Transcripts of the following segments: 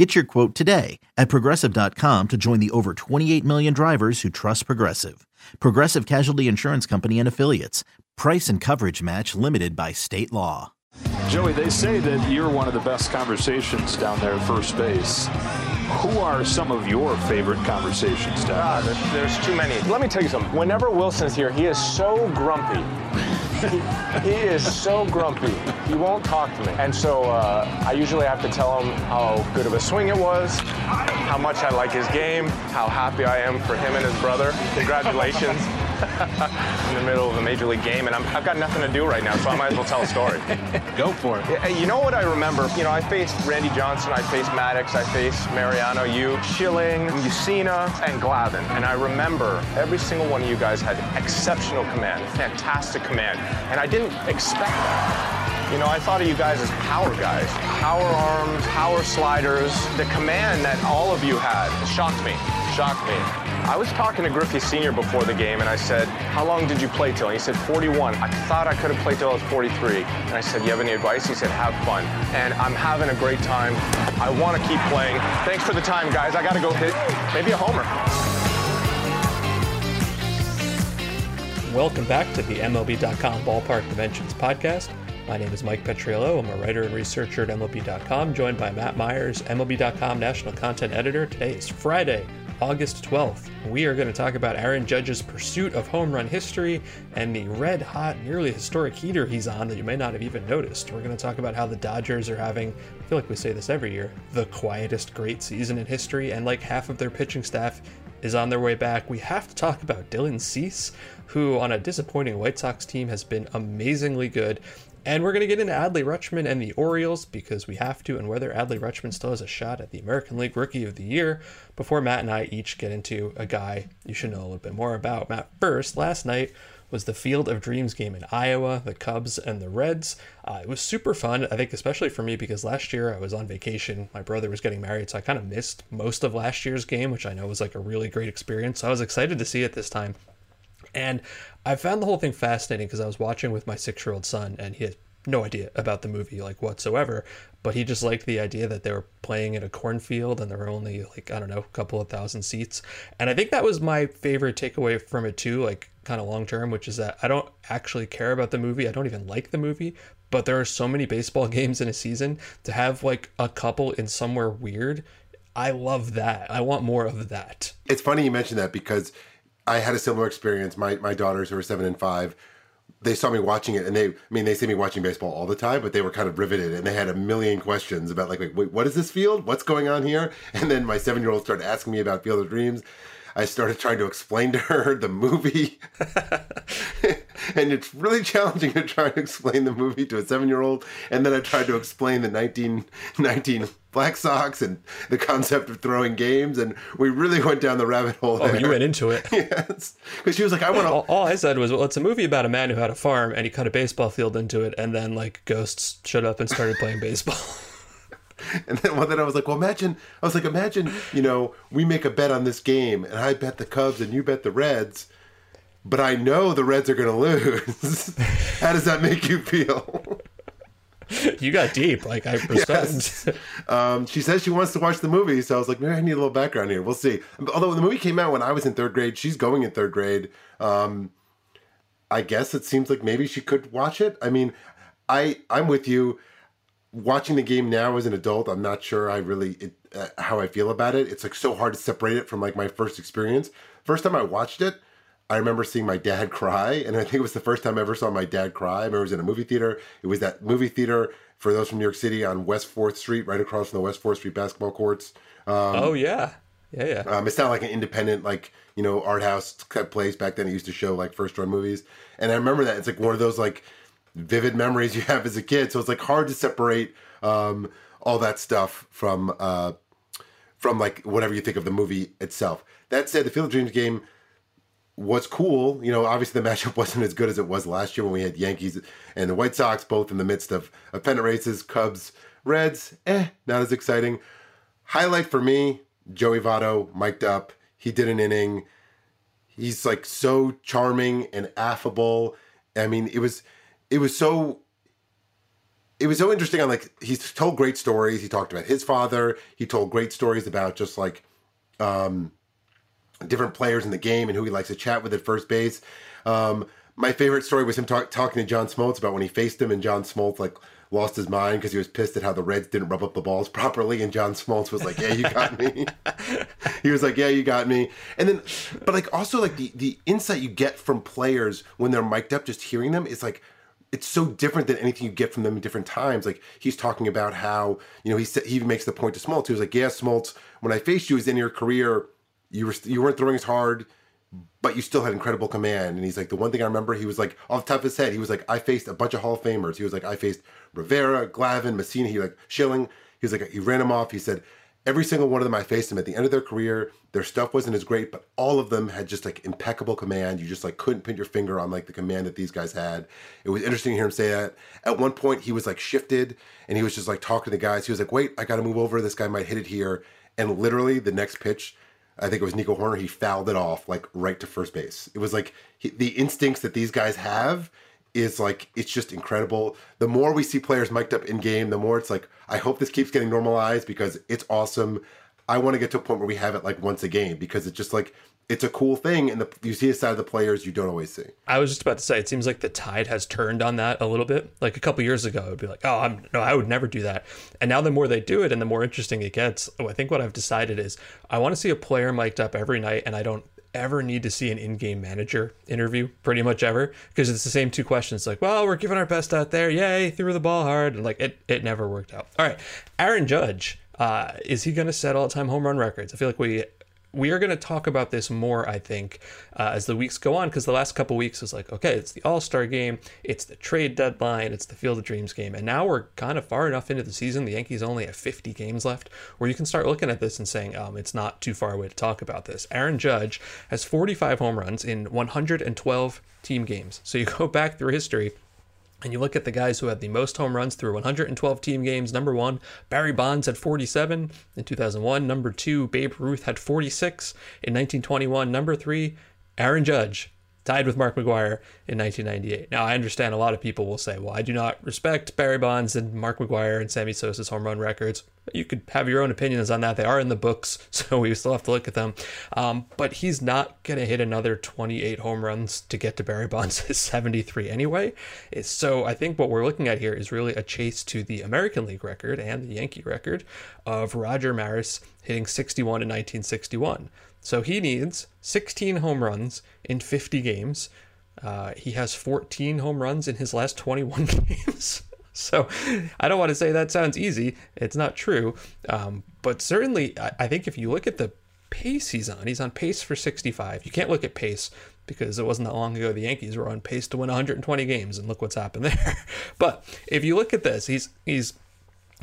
Get your quote today at progressive.com to join the over 28 million drivers who trust Progressive. Progressive Casualty Insurance Company and Affiliates. Price and coverage match limited by state law. Joey, they say that you're one of the best conversations down there at first base. Who are some of your favorite conversations down Ah, there? there's, there's too many. Let me tell you something. Whenever Wilson's here, he is so grumpy. he, is so grumpy. He won't talk to me. And so uh, I usually have to tell him how good of a swing it was, how much I like his game, how happy I am for him and his brother. Congratulations. in the middle of a major league game, and I'm, I've got nothing to do right now, so I might as well tell a story. Go for it. You know what I remember? You know, I faced Randy Johnson, I faced Maddux, I faced Mariano, you, Schilling, Mussina, and Glavine. And I remember every single one of you guys had exceptional command, fantastic command. And I didn't expect that. You know, I thought of you guys as power guys, power arms, power sliders. The command that all of you had shocked me, shocked me. I was talking to Griffey Sr. before the game, and I said, How long did you play till? And he said, 41. I thought I could have played till I was 43. And I said, You have any advice? He said, Have fun. And I'm having a great time. I want to keep playing. Thanks for the time, guys. I got to go hit maybe a homer. Welcome back to the MLB.com Ballpark Dimensions podcast. My name is Mike Petriello. I'm a writer and researcher at MLB.com, joined by Matt Myers, MLB.com national content editor. Today is Friday, August 12th. We are going to talk about Aaron Judge's pursuit of home run history and the red hot, nearly historic heater he's on that you may not have even noticed. We're going to talk about how the Dodgers are having, I feel like we say this every year, the quietest great season in history, and like half of their pitching staff is on their way back. We have to talk about Dylan Cease, who on a disappointing White Sox team has been amazingly good. And we're going to get into Adley Rutschman and the Orioles because we have to, and whether Adley Rutschman still has a shot at the American League Rookie of the Year before Matt and I each get into a guy you should know a little bit more about. Matt, first, last night was the Field of Dreams game in Iowa, the Cubs and the Reds. Uh, it was super fun, I think, especially for me because last year I was on vacation. My brother was getting married, so I kind of missed most of last year's game, which I know was like a really great experience. So I was excited to see it this time. And I found the whole thing fascinating because I was watching with my six year old son, and he had no idea about the movie, like whatsoever. But he just liked the idea that they were playing in a cornfield and there were only, like, I don't know, a couple of thousand seats. And I think that was my favorite takeaway from it, too, like, kind of long term, which is that I don't actually care about the movie. I don't even like the movie. But there are so many baseball games in a season to have, like, a couple in somewhere weird. I love that. I want more of that. It's funny you mentioned that because I had a similar experience. My my daughters who are seven and five, they saw me watching it, and they, I mean, they see me watching baseball all the time, but they were kind of riveted, and they had a million questions about like, like wait, what is this field? What's going on here? And then my seven year old started asking me about Field of Dreams. I started trying to explain to her the movie. and it's really challenging to try to explain the movie to a seven year old. And then I tried to explain the 1919 Black Sox and the concept of throwing games. And we really went down the rabbit hole. Oh, there. you went into it. yes. Because she was like, I want all, to. all I said was, well, it's a movie about a man who had a farm and he cut a baseball field into it, and then like ghosts showed up and started playing baseball. And then, well, then I was like, well, imagine, I was like, imagine, you know, we make a bet on this game and I bet the Cubs and you bet the Reds, but I know the Reds are going to lose. How does that make you feel? you got deep, like I. Yes. Um, she says she wants to watch the movie, so I was like, maybe I need a little background here. We'll see. Although the movie came out when I was in third grade, she's going in third grade. Um, I guess it seems like maybe she could watch it. I mean, I I'm with you. Watching the game now as an adult, I'm not sure I really it, uh, how I feel about it. It's like so hard to separate it from like my first experience. First time I watched it, I remember seeing my dad cry, and I think it was the first time I ever saw my dad cry. I remember it was in a movie theater. It was that movie theater for those from New York City on West Fourth Street, right across from the West Fourth Street basketball courts. oh yeah, yeah, yeah. Um, it's not like an independent, like you know, art house type place. Back then, it used to show like first run movies, and I remember that it's like one of those like vivid memories you have as a kid. So it's like hard to separate um, all that stuff from uh, from like whatever you think of the movie itself. That said, the Field of Dreams game was cool, you know, obviously the matchup wasn't as good as it was last year when we had Yankees and the White Sox both in the midst of, of pennant races. Cubs, Reds, eh, not as exciting. Highlight for me, Joey Votto, mic'd up. He did an inning. He's like so charming and affable. I mean, it was it was so it was so interesting on like he's told great stories. He talked about his father. He told great stories about just like um different players in the game and who he likes to chat with at first base. Um, my favorite story was him talk, talking to John Smoltz about when he faced him, and John Smoltz like lost his mind because he was pissed at how the Reds didn't rub up the balls properly, and John Smoltz was like, "Yeah, you got me." he was like, "Yeah, you got me." And then, but like also like the the insight you get from players when they're mic'd up, just hearing them is like it's so different than anything you get from them in different times. Like he's talking about how you know he said he makes the point to Smoltz. He was like, "Yeah, Smoltz, when I faced you, as in your career, you were you weren't throwing as hard." But you still had incredible command. And he's like, the one thing I remember, he was like, off the top of his head, he was like, I faced a bunch of Hall of Famers. He was like, I faced Rivera, Glavine, Mussina. He like Schilling. He was like, he ran him off. He said, every single one of them I faced them at the end of their career. Their stuff wasn't as great, but all of them had just like impeccable command. You just like couldn't put your finger on like the command that these guys had. It was interesting to hear him say that. At one point, he was like shifted and he was just like talking to the guys. He was like, wait, I got to move over. This guy might hit it here. And literally the next pitch, I think it was Nico Hoerner, He fouled it off like right to first base. It was like he, the instincts that these guys have is like it's just incredible. The more we see players mic'd up in game, the more it's like I hope this keeps getting normalized because it's awesome. I want to get to a point where we have it like once a game because it's just like it's a cool thing, and the, you see a side of the players you don't always see. I was just about to say, it seems like the tide has turned on that a little bit. Like a couple years ago, would be like, oh, I'm no, I would never do that. And now the more they do it, and the more interesting it gets. Oh, I think what I've decided is I want to see a player mic'd up every night, and I don't ever need to see an in-game manager interview? Pretty much ever. Because it's the same two questions like well we're giving our best out there. Yay threw the ball hard. And like it, it never worked out. All right. Aaron judge uh, is he going to set all-time home run records? I feel like we we are going to talk about this more, I think, uh, as the weeks go on, because the last couple weeks was like, okay, it's the All Star game, it's the trade deadline, it's the Field of Dreams game, and now we're kind of far enough into the season. The Yankees only have 50 games left, where you can start looking at this and saying, um, it's not too far away to talk about this. Aaron Judge has 45 home runs in 112 team games. So you go back through history. And you look at the guys who had the most home runs through 112 team games. Number one, Barry Bonds had 47 in 2001. Number two, Babe Ruth had 46 in 1921. Number three, Aaron Judge tied with Mark McGwire in 1998. Now, I understand a lot of people will say, well, I do not respect Barry Bonds and Mark McGwire and Sammy Sosa's home run records. You could have your own opinions on that. They are in the books, so we still have to look at them. Um, but he's not going to hit another 28 home runs to get to Barry Bonds' 73 anyway. So I think what we're looking at here is really a chase to the American League record and the Yankee record of Roger Maris hitting 61 in 1961. So he needs 16 home runs in 50 games. Uh, he has 14 home runs in his last 21 games. so I don't want to say that sounds easy. It's not true. Um, but certainly, I, I think if you look at the pace he's on, he's on pace for 65. You can't look at pace because it wasn't that long ago the Yankees were on pace to win 120 games, and look what's happened there. but if you look at this, he's he's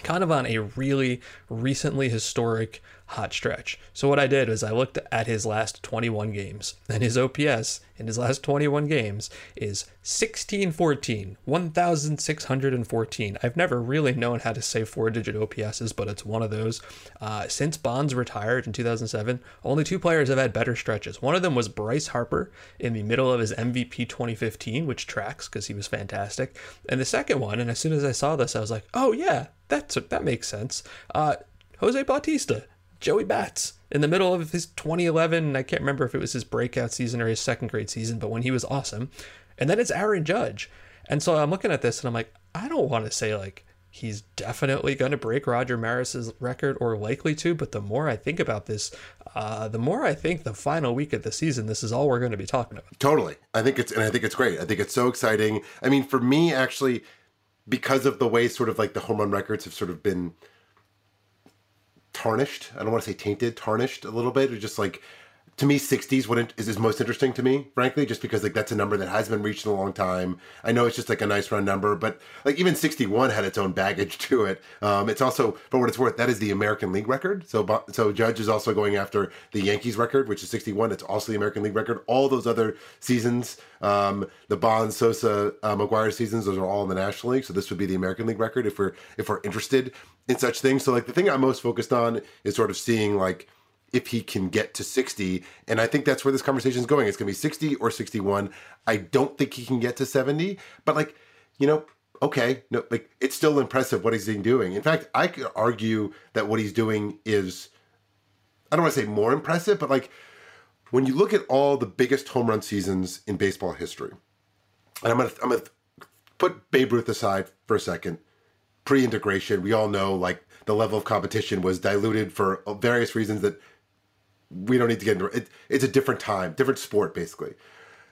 kind of on a really recently historic hot stretch. So what I did was I looked at his last 21 games, and his OPS in his last 21 games is 1614, 1614. I've never really known how to say four-digit OPSs, but it's one of those. Uh, since Bonds retired in 2007, only two players have had better stretches. One of them was Bryce Harper in the middle of his MVP 2015, which tracks because he was fantastic. And the second one, and as soon as I saw this, I was like, oh yeah, that's that makes sense. Uh, Jose Bautista Joey Bats in the middle of his 2011. I can't remember if it was his breakout season or his second grade season, but when he was awesome. And then it's Aaron Judge. And so I'm looking at this and I'm like, I don't want to say like he's definitely going to break Roger Maris's record or likely to, but the more I think about this, uh, the more I think the final week of the season, this is all we're going to be talking about. Totally. I think it's, and I think it's great. I think it's so exciting. I mean, for me, actually, because of the way sort of like the home run records have sort of been tarnished. I don't want to say tainted, tarnished a little bit, or just like to me 60 is what is most interesting to me frankly just because like that's a number that has been reached in a long time. I know it's just like a nice round number but like even 61 had its own baggage to it. Um, it's also for what it's worth that is the american league record. So so judge is also going after the yankees record which is 61 it's also the american league record. All those other seasons um, the bonds sosa uh, mcgwire seasons those are all in the national league. So this would be the american league record if we're if we're interested in such things. So like the thing i'm most focused on is sort of seeing like if he can get to 60. And I think that's where this conversation is going. It's going to be 60 or 61. I don't think he can get to 70, but like, you know, okay, no, like it's still impressive what he's doing. In fact, I could argue that what he's doing is, I don't want to say more impressive, but like when you look at all the biggest home run seasons in baseball history, and I'm gonna I'm gonna put Babe Ruth aside for a second. Pre-integration, we all know like the level of competition was diluted for various reasons that we don't need to get into it. It's a different time, different sport, basically.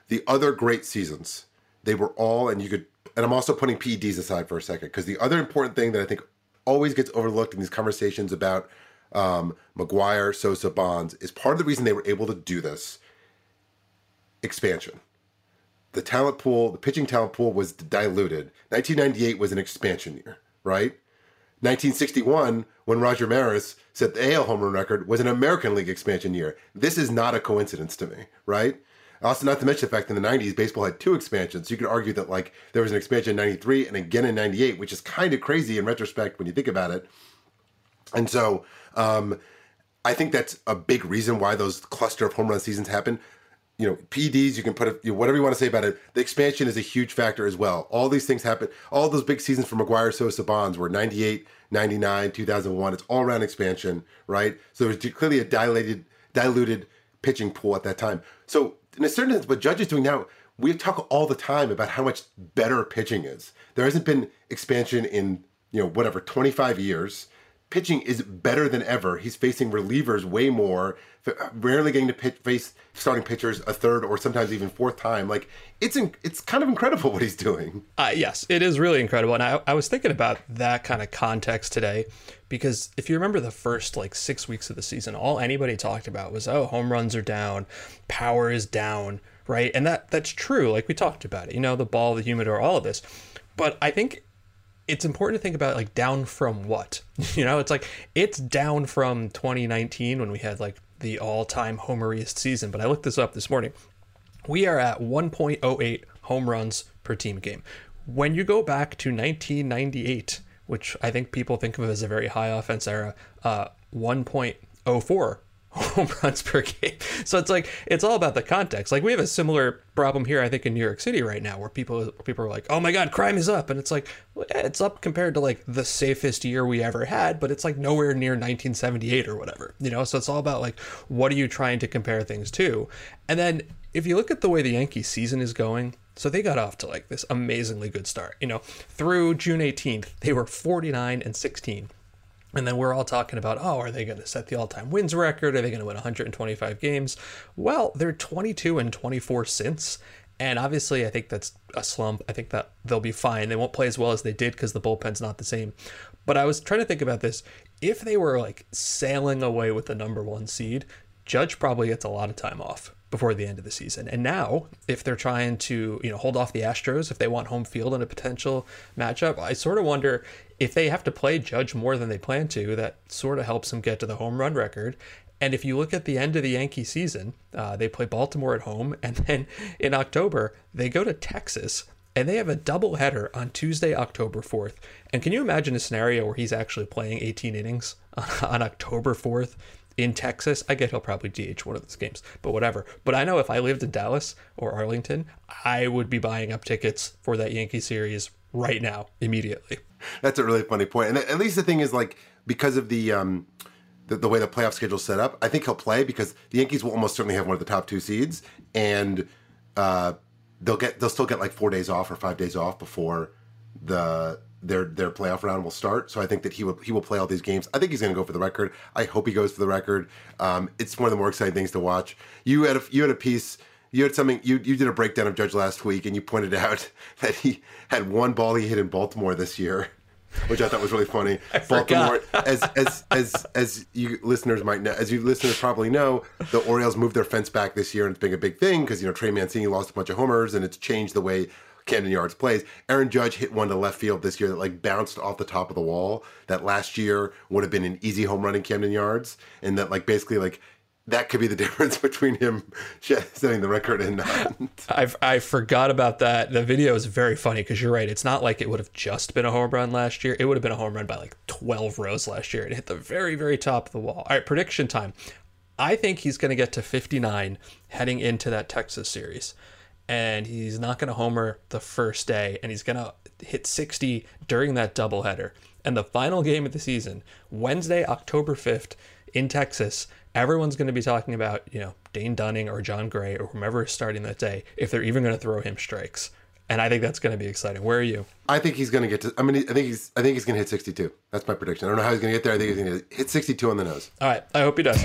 The other great seasons, they were all, and you could, and I'm also putting PEDs aside for a second, because the other important thing that I think always gets overlooked in these conversations about um, McGwire, Sosa, Bonds is part of the reason they were able to do this expansion. The talent pool, the pitching talent pool was diluted. 1998 was an expansion year, right? 1961, when Roger Maris set the AL home run record, was an American League expansion year. This is not a coincidence to me, right? Also, not to mention the fact in the 90s, baseball had two expansions. You could argue that like there was an expansion in 93 and again in 98, which is kind of crazy in retrospect when you think about it. And so um, I think that's a big reason why those cluster of home run seasons happen you know, PDs, you can put it, you know, whatever you want to say about it. The expansion is a huge factor as well. All these things happen. All those big seasons for McGwire, Sosa, Bonds were 98, 99, 2001. It's all around expansion, right? So there was clearly a dilated, diluted pitching pool at that time. So in a certain sense, what Judge is doing now, we talk all the time about how much better pitching is. There hasn't been expansion in, you know, whatever, 25 years pitching is better than ever. He's facing relievers way more, rarely getting to pitch, face starting pitchers a third or sometimes even fourth time. Like it's in, it's kind of incredible what he's doing. Uh, yes, it is really incredible. And I, I was thinking about that kind of context today because if you remember the first like six weeks of the season, all anybody talked about was oh home runs are down, power is down, right? And that that's true. Like we talked about it. You know the ball, the humidor, all of this. But I think it's important to think about like down from what? You know it's like it's down from 2019 when we had like the all-time homeriest season but i looked this up this morning. We are at 1.08 home runs per team game. When you go back to 1998 which i think people think of as a very high offense era uh, 1.04 home runs per game. So it's like it's all about the context. Like we have a similar problem here, I think, in New York City right now, where people people are like, "Oh my God, crime is up," and it's like it's up compared to like the safest year we ever had, but it's like nowhere near 1978 or whatever, you know. So it's all about like what are you trying to compare things to, and then if you look at the way the Yankee season is going, so they got off to like this amazingly good start. You know, through June 18th, they were 49 and 16. And then we're all talking about, oh, are they going to set the all time wins record? Are they going to win 125 games? Well, they're 22 and 24 since. And obviously, I think that's a slump. I think that they'll be fine. They won't play as well as they did because the bullpen's not the same. But I was trying to think about this. If they were like sailing away with the number one seed, Judge probably gets a lot of time off before the end of the season. And now, if they're trying to, you know, hold off the Astros, if they want home field in a potential matchup, I sort of wonder if they have to play Judge more than they plan to, that sort of helps them get to the home run record. And if you look at the end of the Yankee season, uh, they play Baltimore at home, and then in October they go to Texas, and they have a doubleheader on Tuesday, October fourth. And can you imagine a scenario where he's actually playing 18 innings on, October fourth? in Texas, I get he'll probably DH one of those games, but whatever. But I know if I lived in Dallas or Arlington, I would be buying up tickets for that Yankee series right now, immediately. That's a really funny point. And at least the thing is like because of the um the, the way the playoff schedule set up, I think he'll play because the Yankees will almost certainly have one of the top two seeds, and uh, they'll get they'll still get like four days off or five days off before the their their playoff round will start. So I think that he will he will play all these games. I think he's going to go for the record. I hope he goes for the record. Um, it's one of the more exciting things to watch. You had a, you had a piece you had something you you did a breakdown of Judge last week, and you pointed out that he had one ball he hit in Baltimore this year. Which I thought was really funny. I Baltimore, as as as as you listeners might know, as you listeners probably know, the Orioles moved their fence back this year, and it's been a big thing because you know Trey Mancini lost a bunch of homers, and it's changed the way Camden Yards plays. Aaron Judge hit one to left field this year that like bounced off the top of the wall. That last year would have been an easy home run in Camden Yards, and that like basically like that could be the difference between him setting the record and not. I I forgot about that. The video is very funny because you're right. It's not like it would have just been a home run last year. It would have been a home run by like 12 rows last year. It hit the very very top of the wall. All right, prediction time. I think he's going to get to 59 heading into that Texas series. And he's not going to homer the first day, and he's going to hit 60 during that doubleheader. And the final game of the season, Wednesday, October 5th, in Texas, everyone's going to be talking about, you know, Dane Dunning or Jon Gray or whomever is starting that day, if they're even going to throw him strikes. And I think that's going to be exciting. Where are you? I think he's going to get to. I mean, I think he's. I think he's going to hit 62. That's my prediction. I don't know how he's going to get there. I think he's going to hit 62 on the nose. All right. I hope he does.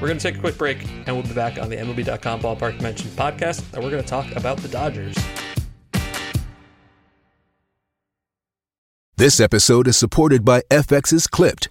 We're going to take a quick break, and we'll be back on the MLB.com Ballpark Dimensions podcast, and we're going to talk about the Dodgers. This episode is supported by FX's Clipped,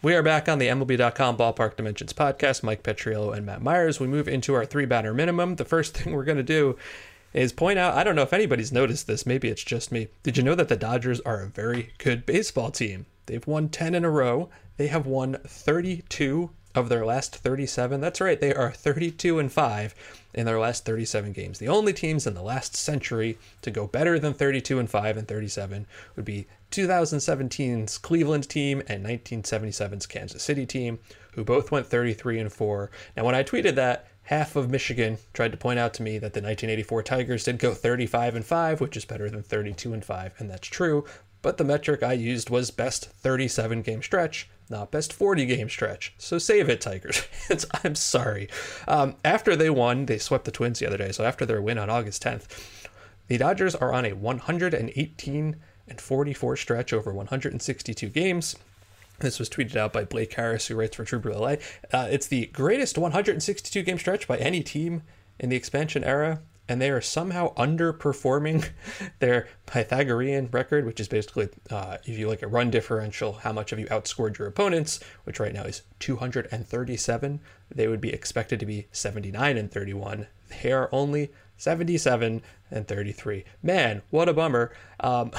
We are back on the MLB.com Ballpark Dimensions podcast. Mike Petriello and Matt Myers. We move into our three batter minimum. The first thing we're going to do is point out I don't know if anybody's noticed this. Maybe it's just me. Did you know that the Dodgers are a very good baseball team? They've won 10 in a row. They have won 32 of their last 37. That's right, they are 32 and 5 in their last 37 games. The only teams in the last century to go better than 32 and 5 and 37 would be 2017's Cleveland team and 1977's Kansas City team, who both went 33 and 4. Now, when I tweeted that, half of Michigan tried to point out to me that the 1984 Tigers did go 35 and 5, which is better than 32 and 5, and that's true. But the metric I used was best 37 game stretch, not best 40 game stretch. So save it, Tigers. I'm sorry. Um, after they won, they swept the Twins the other day. So after their win on August 10th, the Dodgers are on a 118 and 44 stretch over 162 games. This was tweeted out by Blake Harris, who writes for True Blue LA. Uh, it's the greatest 162 game stretch by any team in the expansion era, and they are somehow underperforming their Pythagorean record, which is basically uh, if you like a run differential, how much have you outscored your opponents, which right now is 237. They would be expected to be 79 and 31. They are only 77 and 33. Man, what a bummer. Um,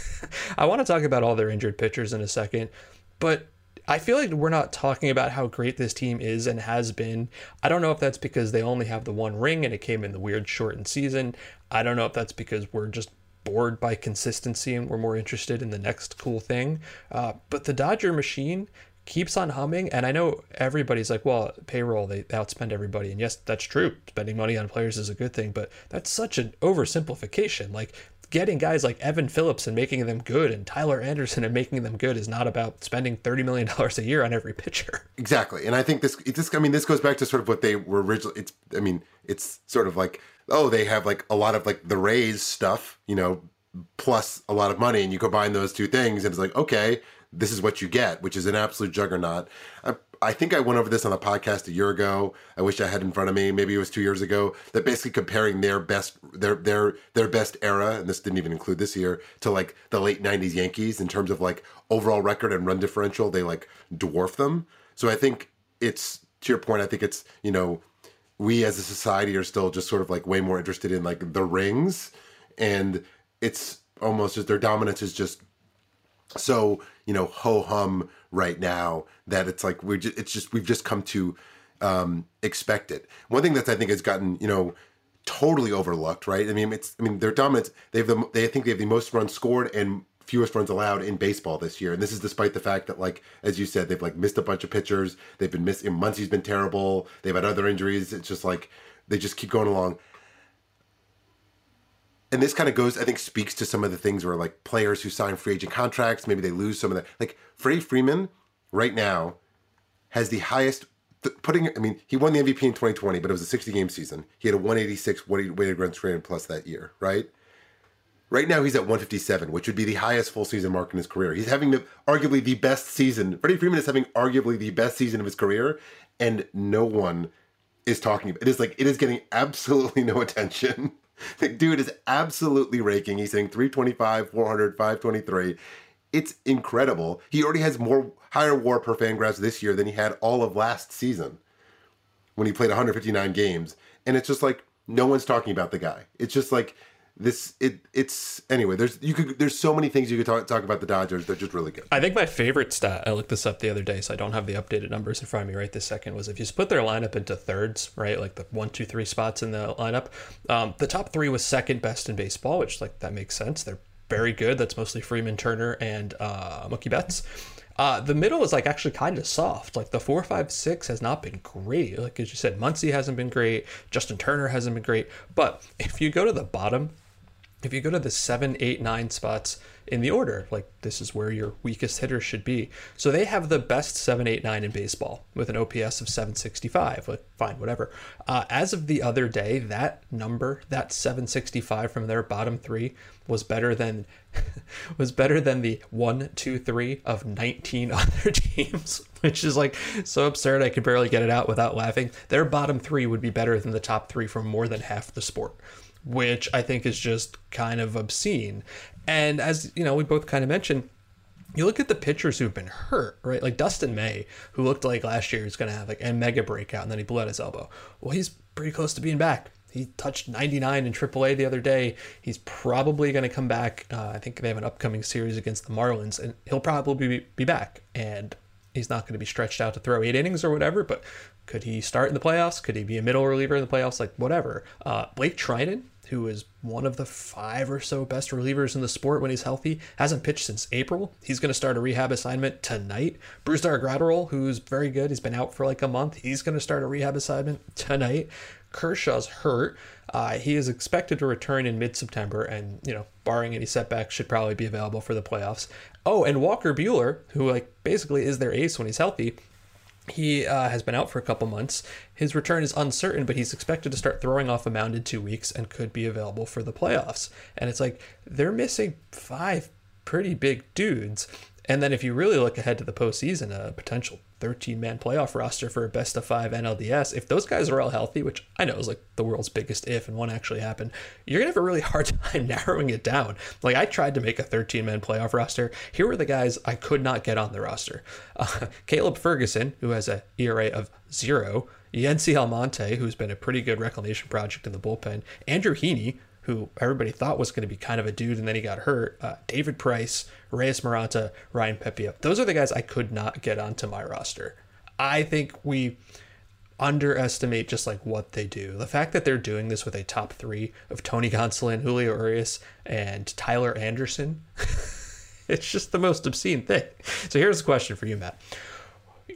I want to talk about all their injured pitchers in a second, but I feel like we're not talking about how great this team is and has been. I don't know if that's because they only have the one ring and it came in the weird shortened season. I don't know if that's because we're just bored by consistency and we're more interested in the next cool thing. Uh, but the Dodger machine keeps on humming. And I know everybody's like, well, payroll, they outspend everybody. And yes, that's true. Spending money on players is a good thing, but that's such an oversimplification. Like getting guys like Evan Phillips and making them good and Tyler Anderson and making them good is not about spending $30 million a year on every pitcher. Exactly. And I think this, this, I mean, this goes back to sort of what they were originally, it's, I mean, it's sort of like, oh, they have like a lot of like the Rays stuff, you know, plus a lot of money. And you combine those two things and it's like, okay, this is what you get, which is an absolute juggernaut. I, I think I went over this on a podcast a year ago. I wish I had in front of me. Maybe it was two years ago. That basically comparing their best their their their best era, and this didn't even include this year, to like the late '90s Yankees in terms of like overall record and run differential. They like dwarf them. So I think it's to your point. I think it's you know we as a society are still just sort of like way more interested in like the rings, and it's almost just their dominance is just so you know ho hum right now that it's like we're just, it's just we've just come to um, expect it. One thing that I think has gotten you know totally overlooked, right? I mean, it's I mean their dominance. They have the they think they have the most runs scored and fewest runs allowed in baseball this year. And this is despite the fact that, like as you said, they've like missed a bunch of pitchers. They've been missing. Muncy's been terrible. They've had other injuries. It's just like they just keep going along. And this kind of goes, I think, speaks to some of the things where like players who sign free agent contracts, maybe they lose some of that. Like Freddie Freeman, right now, has the highest putting. I mean, he won the MVP in 2020, but it was a 60 game season. He had a 186 weighted runs created plus that year, right? Right now, he's at 157, which would be the highest full season mark in his career. He's having the, arguably the best season. Freddie Freeman is having arguably the best season of his career, and no one is talking about it. Is like it is getting absolutely no attention. The dude is absolutely raking. He's hitting 325, 400, 523. It's incredible. He already has more higher WAR per fan Fangraphs this year than he had all of last season when he played 159 games. And it's just like no one's talking about the guy. It's just like this it it's anyway there's you could there's so many things you could talk, talk about the dodgers they're just really good i think my favorite stat i looked this up the other day so i don't have the updated numbers in front of me right this second was if you split their lineup into thirds right like the one two three spots in the lineup um, the top three was second best in baseball which like that makes sense they're very good that's mostly freeman turner and uh, mookie betts uh, the middle is like actually kind of soft. Like the four, five, six has not been great. Like as you said, Muncy hasn't been great. Justin Turner hasn't been great. But if you go to the bottom, if you go to the seven, eight, nine spots in the order, like this is where your weakest hitter should be. So they have the best seven, eight, nine in baseball with an OPS of 765. Like, fine, whatever. Uh, as of the other day, that number, that 765 from their bottom three, was better than was better than the one, two, three of 19 other teams, which is like so absurd. I could barely get it out without laughing. Their bottom three would be better than the top three for more than half the sport which I think is just kind of obscene. And as you know, we both kind of mentioned, you look at the pitchers who've been hurt, right? Like Dustin May, who looked like last year he's going to have like a mega breakout, and then he blew out his elbow. Well, he's pretty close to being back. He touched 99 in AAA the other day. He's probably going to come back. Uh, I think they have an upcoming series against the Marlins, and he'll probably be, be back. And he's not going to be stretched out to throw eight innings or whatever, but could he start in the playoffs? Could he be a middle reliever in the playoffs? Like, whatever. Uh, Blake Treinen, who is one of the five or so best relievers in the sport when he's healthy, hasn't pitched since April. He's going to start a rehab assignment tonight. Brusdar Graterol, who's very good, he's been out for like a month. He's going to start a rehab assignment tonight. Kershaw's hurt. Uh, he is expected to return in mid-September, and you know, barring any setbacks, should probably be available for the playoffs. Oh, and Walker Buehler, who like basically is their ace when he's healthy, he uh, has been out for a couple months. His return is uncertain, but he's expected to start throwing off a mound in two weeks and could be available for the playoffs. And it's like they're missing five pretty big dudes. And then if you really look ahead to the postseason, a potential 13 man playoff roster for a best of five NLDS, if those guys are all healthy, which I know is like the world's biggest if and one actually happened, you're going to have a really hard time narrowing it down. Like I tried to make a 13 man playoff roster. Here were the guys I could not get on the roster uh, Caleb Ferguson, who has a ERA of zero. Yency Almonte, who's been a pretty good reclamation project in the bullpen. Andrew Heaney, who everybody thought was going to be kind of a dude and then he got hurt. Uh, David Price, Reyes Moronta, Ryan Pepiot. Those are the guys I could not get onto my roster. I think we underestimate just like what they do. The fact that they're doing this with a top three of Tony Gonsolin, Julio Urias, and Tyler Anderson, it's just the most obscene thing. So here's a question for you, Matt.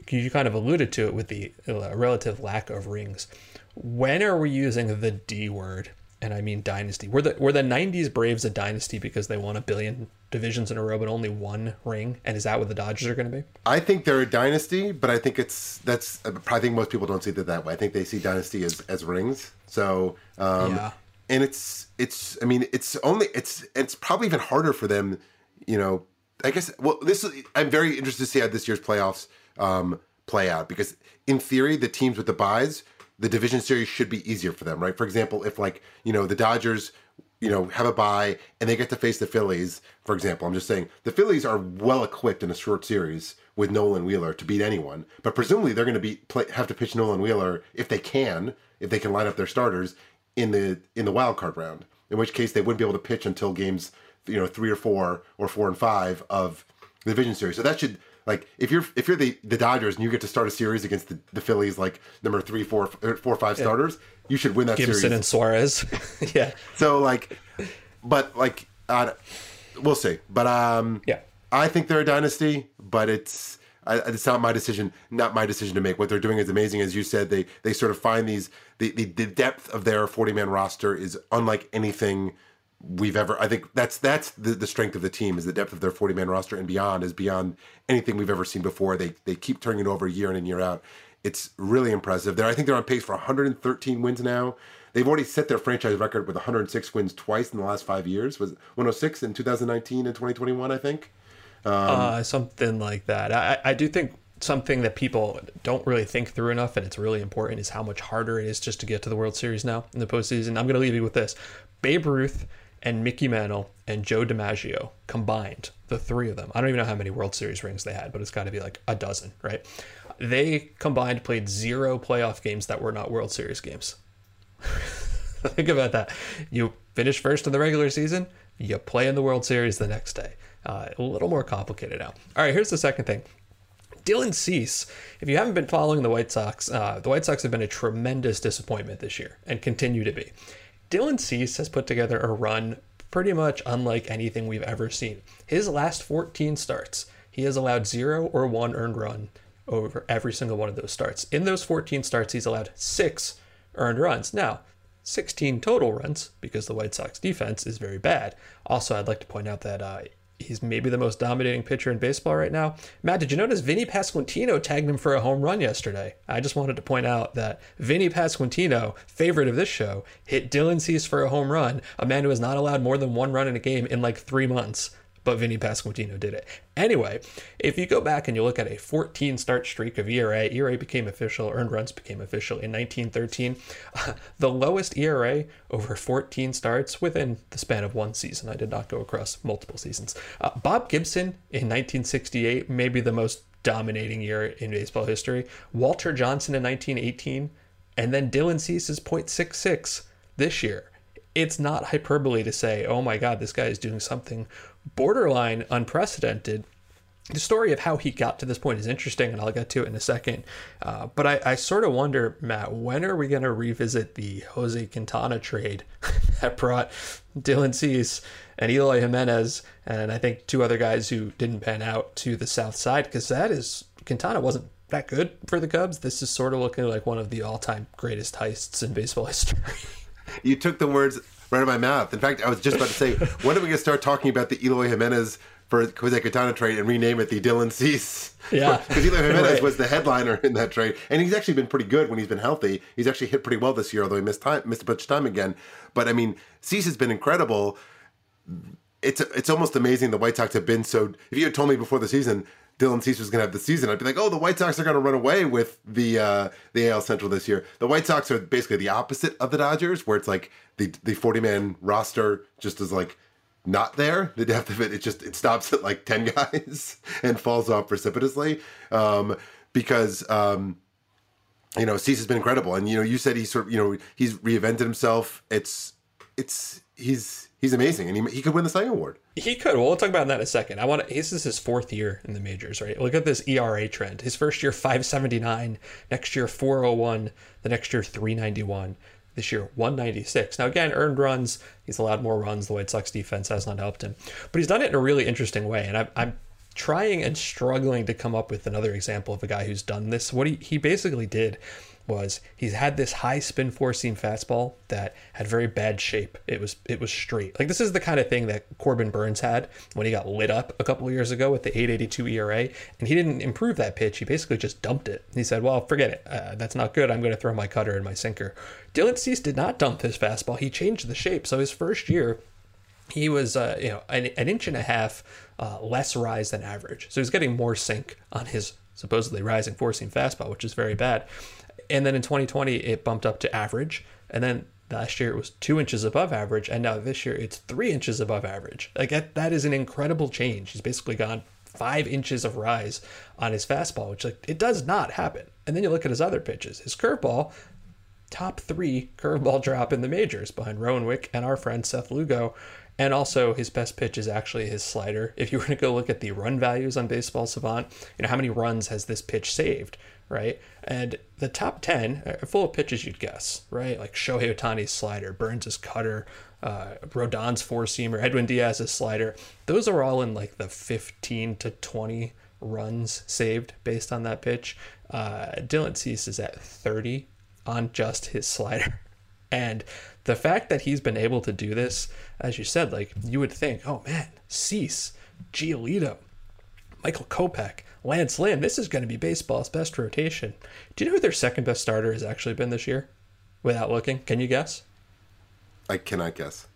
You kind of alluded to it with the uh, relative lack of rings. When are we using the D word and I mean dynasty. Were the were the '90s Braves a dynasty because they won a billion divisions in a row but only one ring? And is that what the Dodgers are going to be? I think they're a dynasty, but I think it's that's. I think most people don't see it that way. I think they see dynasty as as rings. So um, yeah, and it's it's. I mean, it's only it's it's probably even harder for them. You know, I guess. Well, this is. I'm very interested to see how this year's playoffs um, play out because in theory, the teams with the buys the division series should be easier for them, right? For example, if like, you know, the Dodgers, you know, have a bye and they get to face the Phillies, for example, I'm just saying the Phillies are well equipped in a short series with Nolan Wheeler to beat anyone, but presumably they're going to be play, have to pitch Nolan Wheeler if they can, if they can line up their starters in the in the wild card round. In which case they wouldn't be able to pitch until games, you know, 3 or 4 or 4 and 5 of the division series. So that should like if you're if you're the the Dodgers and you get to start a series against the, the Phillies, like number three, four, four, five yeah. starters, you should win that Gibson series. and Suarez, yeah. So like, but like, uh, we'll see. But um, yeah, I think they're a dynasty, but it's I, it's not my decision. Not my decision to make. What they're doing is amazing, as you said. They they sort of find these the the, the depth of their forty man roster is unlike anything we've ever. I think that's that's the, the strength of the team is the depth of their forty man roster and beyond is beyond anything we've ever seen before. They they keep turning it over year in and year out. It's really impressive. They're I think they're on pace for 113 wins now. They've already set their franchise record with 106 wins twice in the last five years. Was 106 in 2019 and 2021, I think. Um, uh, something like that. I, I do think something that people don't really think through enough, and it's really important, is how much harder it is just to get to the World Series now in the postseason. I'm going to leave you with this: Babe Ruth and Mickey Mantle and Joe DiMaggio combined, the three of them. I don't even know how many World Series rings they had, but it's got to be like a dozen, right? They combined played zero playoff games that were not World Series games. Think about that. You finish first in the regular season, you play in the World Series the next day. Uh, a little more complicated now. All right, here's the second thing. Dylan Cease, if you haven't been following the White Sox, uh, the White Sox have been a tremendous disappointment this year and continue to be. Dylan Cease has put together a run pretty much unlike anything we've ever seen. His last 14 starts, he has allowed zero or one earned run over every single one of those starts. In those 14 starts, he's allowed six earned runs. Now, 16 total runs because the White Sox defense is very bad. Also, I'd like to point out that uh, he's maybe the most dominating pitcher in baseball right now. Matt, did you notice Vinny Pasquantino tagged him for a home run yesterday? I just wanted to point out that Vinny Pasquantino, favorite of this show, hit Dylan Cease for a home run, a man who has not allowed more than one run in a game in like three months but Vinny Pasquantino did it. Anyway, if you go back and you look at a 14 start streak of ERA, ERA became official, earned runs became official in 1913. the lowest ERA over 14 starts within the span of one season. I did not go across multiple seasons. Uh, Bob Gibson in 1968, maybe the most dominating year in baseball history. Walter Johnson in 1918, and then Dylan Cease's .66 this year it's not hyperbole to say, oh my God, this guy is doing something borderline unprecedented. The story of how he got to this point is interesting, and I'll get to it in a second. Uh, but I, I sort of wonder, Matt, when are we going to revisit the Jose Quintana trade that brought Dylan Cease and Eloy Jimenez, and I think two other guys who didn't pan out to the South Side? Because that is, Quintana wasn't that good for the Cubs. This is sort of looking like one of the all time greatest heists in baseball history. you took the words right out of my mouth. In fact, I was just about to say, when are we going to start talking about the Eloy Jimenez for Jose Quintana trade and rename it the Dylan Cease? Yeah. Because Eloy Jimenez right. was the headliner in that trade. And he's actually been pretty good when he's been healthy. He's actually hit pretty well this year, although he missed time, missed a bunch of time again. But I mean, Cease has been incredible. It's it's almost amazing the White Sox have been so. If you had told me before the season Dylan Cease was going to have the season, I'd be like, oh, the White Sox are going to run away with the uh, the AL Central this year. The White Sox are basically the opposite of the Dodgers, where it's like the the forty man roster just is like not there. The depth of it, it just it stops at like ten guys and falls off precipitously um, because. Um, you know, Cease has been incredible, and you know, you said he's sort of, you know, he's reinvented himself. It's, it's, he's, he's amazing, and he, he could win the Cy Award. He could. Well, we'll talk about that in a second. I want to. This is his fourth year in the majors, right? Look at this ERA trend. His first year 579, next year 401, the next year 391, this year 196. Now again, earned runs. He's allowed more runs. The White Sox defense has not helped him, but he's done it in a really interesting way. And I, I'm trying and struggling to come up with another example of a guy who's done this. What he, he basically did was he's had this high spin four seam fastball that had very bad shape. It was it was straight. Like this is the kind of thing that Corbin Burns had when he got lit up a couple of years ago with the 882 ERA, and he didn't improve that pitch. He basically just dumped it. He said, "Well, forget it. Uh, that's not good. I'm going to throw my cutter and my sinker." Dylan Cease did not dump his fastball. He changed the shape. So his first year, he was uh, you know an, an, inch and a half uh, less rise than average. So he's getting more sink on his supposedly rising four seam fastball, which is very bad and then in 2020 it bumped up to average and then last year it was two inches above average and now this year it's three inches above average like that, that is an incredible change he's basically gone five inches of rise on his fastball which like it does not happen and then you look at his other pitches his curveball top three curveball drop in the majors behind Rowan Wick and our friend Seth Lugo and also, his best pitch is actually his slider. If you were to go look at the run values on Baseball Savant, you know, how many runs has this pitch saved? right? And the top 10 are full of pitches you'd guess, right? Like Shohei Ohtani's slider, Burnes' cutter, uh, Rodon's four seamer, Edwin Diaz's slider. Those are all in like the 15 to 20 runs saved based on that pitch. Uh, Dylan Cease is at 30 on just his slider. And the fact that he's been able to do this, as you said, like you would think, oh man, Cease, Giolito, Michael Kopech, Lance Lynn, this is going to be baseball's best rotation. Do you know who their second best starter has actually been this year? Without looking, can you guess? I cannot guess.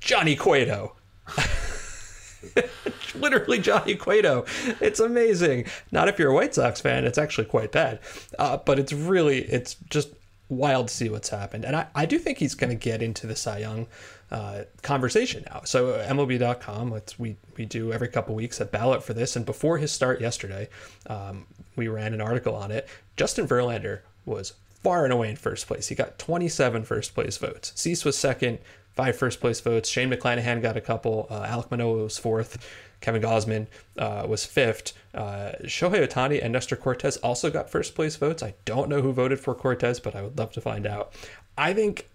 Johnny Cueto. Literally Johnny Cueto. It's amazing. Not if you're a White Sox fan, it's actually quite bad. Uh, but it's really, it's just wild to see what's happened. And I, I do think he's going to get into the Cy Young uh, conversation now. So uh, MLB.com, it's, we, we do every couple weeks a ballot for this. And before his start yesterday, um, we ran an article on it. Justin Verlander was far and away in first place. He got 27 first place votes. Cease was second, five first place votes. Shane McClanahan got a couple. Uh, Alek Manoah was fourth. Kevin Gausman uh, was fifth. Uh, Shohei Ohtani and Nestor Cortes also got first place votes. I don't know who voted for Cortes, but I would love to find out. I think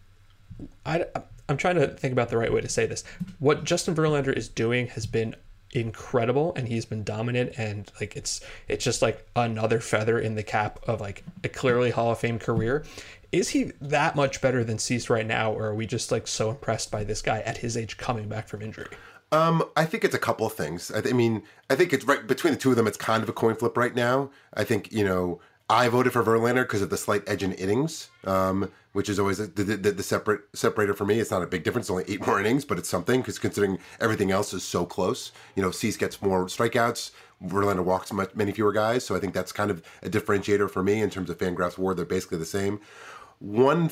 I, I'm trying to think about the right way to say this. What Justin Verlander is doing has been incredible and he's been dominant and like it's it's just like another feather in the cap of like a clearly Hall of Fame career. Is he that much better than Cease right now, or are we just like so impressed by this guy at his age coming back from injury? Um, I think it's a couple of things. I, th- I mean, I think it's right between the two of them. It's kind of a coin flip right now. I think you know I voted for Verlander because of the slight edge in innings, um, which is always the, the, the, separate separator for me. It's not a big difference; it's only eight more innings, but it's something because considering everything else is so close. You know, Cease gets more strikeouts. Verlander walks much, many fewer guys, so I think that's kind of a differentiator for me in terms of Fangraphs WAR. They're basically the same. One,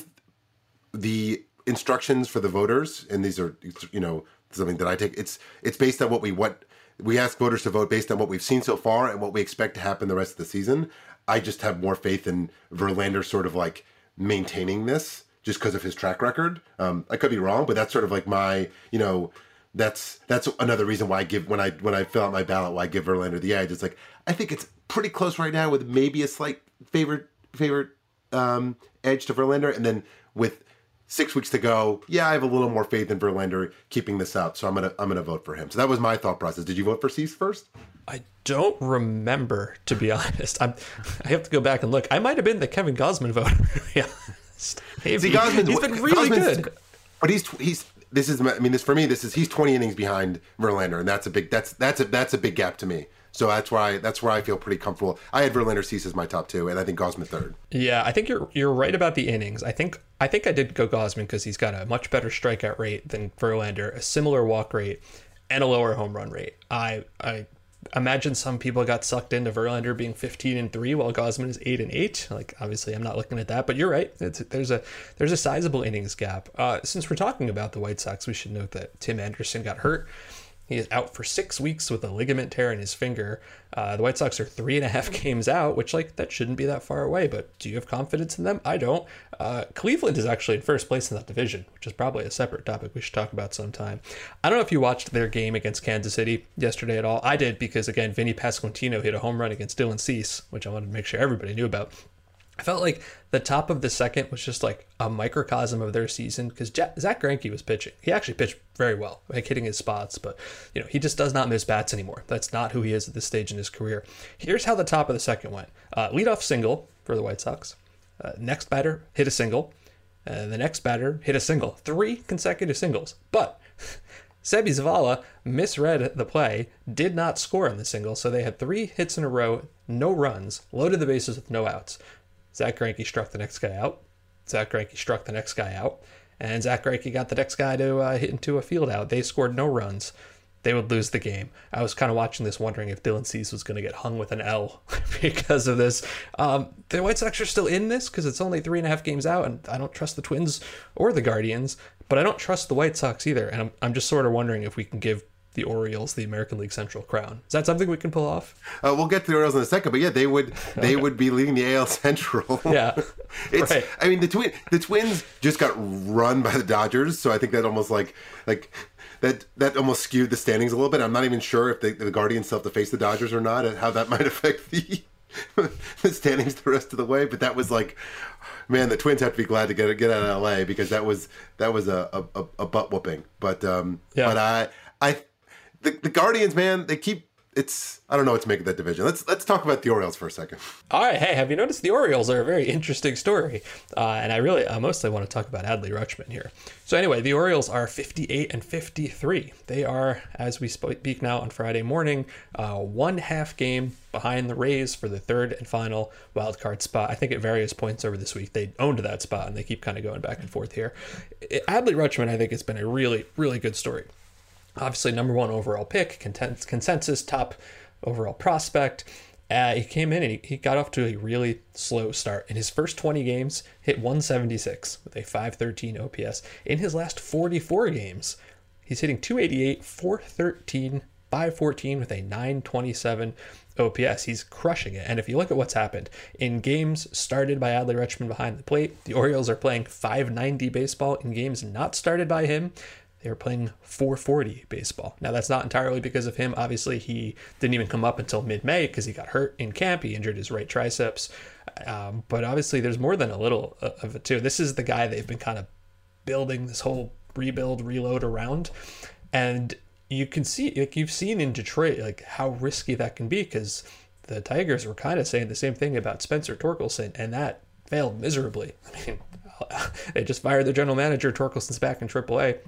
the instructions for the voters, and these are you know something that I take. It's it's based on what we what we ask voters to vote based on what we've seen so far and what we expect to happen the rest of the season. I just have more faith in Verlander sort of like maintaining this just because of his track record. Um, I could be wrong, but that's sort of like my, you know, that's that's another reason why I give when I when I fill out my ballot why I give Verlander the edge. It's like I think it's pretty close right now with maybe a slight favorite favorite um, edge to Verlander, and then with six weeks to go, yeah, I have a little more faith in Verlander keeping this up, so I'm gonna I'm gonna vote for him. So that was my thought process. Did you vote for Cease first? I don't remember, to be honest. I'm, I have to go back and look. I might have been the Kevin Gausman voter. yeah, See, Gausman, he's been really Gausman's, good. But he's he's this is I mean this for me this is he's 20 innings behind Verlander and that's a big that's that's a that's a big gap to me. So that's why that's where I feel pretty comfortable. I had Verlander Cease as my top two, and I think Gausman third. Yeah, I think you're you're right about the innings. I think I think I did go Gausman because he's got a much better strikeout rate than Verlander, a similar walk rate, and a lower home run rate. I I imagine some people got sucked into Verlander being 15 and 3 while Gausman is 8 and 8. Like obviously I'm not looking at that, but you're right. It's, there's a there's a sizable innings gap. Uh, since we're talking about the White Sox, we should note that Tim Anderson got hurt he is out for six weeks with a ligament tear in his finger. Uh, the White Sox are three and a half games out, which like that shouldn't be that far away. But do you have confidence in them? I don't. Uh, Cleveland is actually in first place in that division, which is probably a separate topic we should talk about sometime. I don't know if you watched their game against Kansas City yesterday at all. I did because again, Vinny Pasquantino hit a home run against Dylan Cease, which I wanted to make sure everybody knew about. I felt like the top of the second was just like a microcosm of their season because Zack Greinke was pitching. He actually pitched very well, like hitting his spots, but you know he just does not miss bats anymore. That's not who he is at this stage in his career. Here's how the top of the second went: uh, leadoff single for the White Sox. Uh, next batter hit a single. Uh, the next batter hit a single. Three consecutive singles, but. Seby Zavala misread the play, did not score on the single, so they had three hits in a row, no runs, loaded the bases with no outs. Zack Greinke struck the next guy out. Zack Greinke struck the next guy out. And Zack Greinke got the next guy to uh, hit into a field out. They scored no runs. They would lose the game. I was kind of watching this, wondering if Dylan Cease was going to get hung with an L because of this. Um, the White Sox are still in this because it's only three and a half games out, and I don't trust the Twins or the Guardians, but I don't trust the White Sox either. And I'm, I'm just sort of wondering if we can give the Orioles the American League Central crown. Is that something we can pull off? Uh, we'll get to the Orioles in a second, but yeah, they would they would be leading the AL Central. yeah, it's. Right. I mean, the twin the Twins just got run by the Dodgers, so I think that almost like like that that almost skewed the standings a little bit. I'm not even sure if the, the Guardians still have to face the Dodgers or not, and how that might affect the the standings the rest of the way. But that was like, man, the Twins have to be glad to get get out of LA because that was that was a a, a butt whooping. But um, yeah. but I I the, the Guardians, man, they keep it's I don't know what to make of that division. Let's let's talk about the Orioles for a second. All right, hey, have you noticed the Orioles are a very interesting story? Uh, and I really I mostly want to talk about Adley Rutschman here. So anyway, the Orioles are 58 and 53. They are, as we speak now on Friday morning, uh, one half game behind the Rays for the third and final wild card spot. I think at various points over this week they owned that spot and they keep kind of going back and forth here. Adley Rutschman, I think, has been a really really good story obviously number one overall pick, consensus top overall prospect. Uh, he came in and he, he got off to a really slow start. In his first 20 games, hit 176 with a 513 OPS. In his last 44 games, he's hitting 288, 413, 514 with a 927 OPS. He's crushing it. And if you look at what's happened in games started by Adley Rutschman behind the plate, the Orioles are playing 590 baseball in games not started by him they were playing 440 baseball. Now, that's not entirely because of him. Obviously, he didn't even come up until mid May because he got hurt in camp. He injured his right triceps. Um, but obviously, there's more than a little of it, too. This is the guy they've been kind of building this whole rebuild, reload around. And you can see, like you've seen in Detroit, like how risky that can be because the Tigers were kind of saying the same thing about Spencer Torkelson, and that failed miserably. I mean, they just fired their general manager. Torkelson's back in AAA.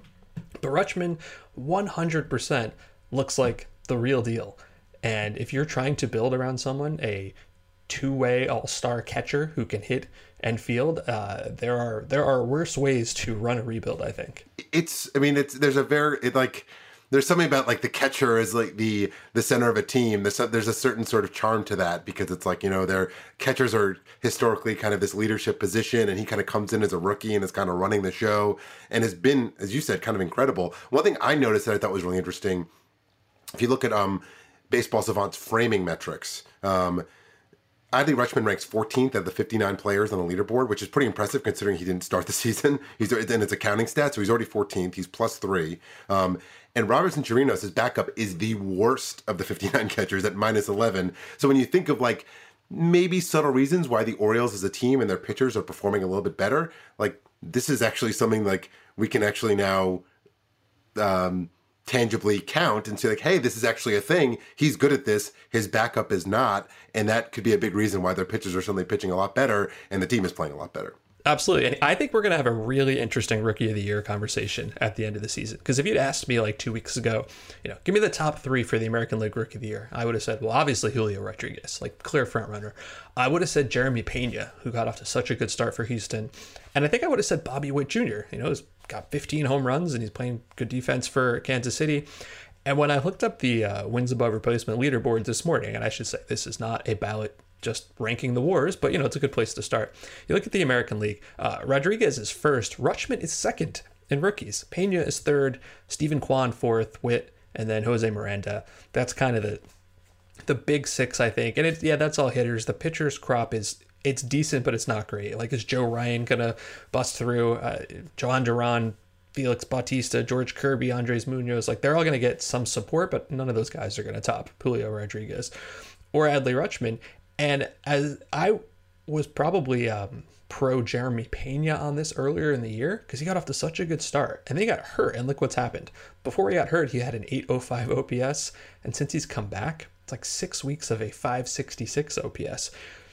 But Rutschman 100% looks like the real deal. And if you're trying to build around someone, a two-way all-star catcher who can hit and field, uh, there are there are worse ways to run a rebuild. I think it's. I mean, it's there's a very it, like there's something about like the catcher is like the the center of a team. There's a, there's a certain sort of charm to that because it's like you know their catchers are historically kind of this leadership position, and he kind of comes in as a rookie and is kind of running the show and has been, as you said, kind of incredible. One thing I noticed that I thought was really interesting, if you look at um baseball savant's framing metrics. Um, Adley Rutschman ranks 14th of the 59 players on the leaderboard, which is pretty impressive considering he didn't start the season. He's in its accounting stats, so he's already 14th. He's plus three. Um, and Robinson Chirinos, his backup, is the worst of the 59 catchers at minus 11. So when you think of like maybe subtle reasons why the Orioles as a team and their pitchers are performing a little bit better, like this is actually something like we can actually now um, tangibly count and say like, hey, this is actually a thing. He's good at this. His backup is not, and that could be a big reason why their pitchers are suddenly pitching a lot better and the team is playing a lot better. Absolutely. And I think we're going to have a really interesting rookie of the year conversation at the end of the season. Because if you'd asked me like two weeks ago, you know, give me the top three for the American League rookie of the year, I would have said, well, obviously Julio Rodriguez, like clear front runner. I would have said Jeremy Pena, who got off to such a good start for Houston. And I think I would have said Bobby Witt Jr., you know, he's got 15 home runs and he's playing good defense for Kansas City. And when I looked up the uh, wins above replacement leaderboards this morning, and I should say this is not a ballot just ranking the wars, but you know, it's a good place to start. You look at the American League, uh, Rodriguez is first, Rutschman is second in rookies, Pena is third, Steven Kwan fourth, Witt, and then Jose Miranda. That's kind of the the big six, I think. And it, yeah, that's all hitters. The pitchers crop is it's decent, but it's not great. Like, is Joe Ryan gonna bust through? Uh, Jhoan Duran, Felix Bautista, George Kirby, Andres Munoz, like they're all gonna get some support, but none of those guys are gonna top Julio Rodriguez or Adley Rutschman. And as I was probably um, pro Jeremy Pena on this earlier in the year because he got off to such a good start and then he got hurt. And look what's happened. Before he got hurt, he had an 805 OPS. And since he's come back, it's like six weeks of a 566 OPS.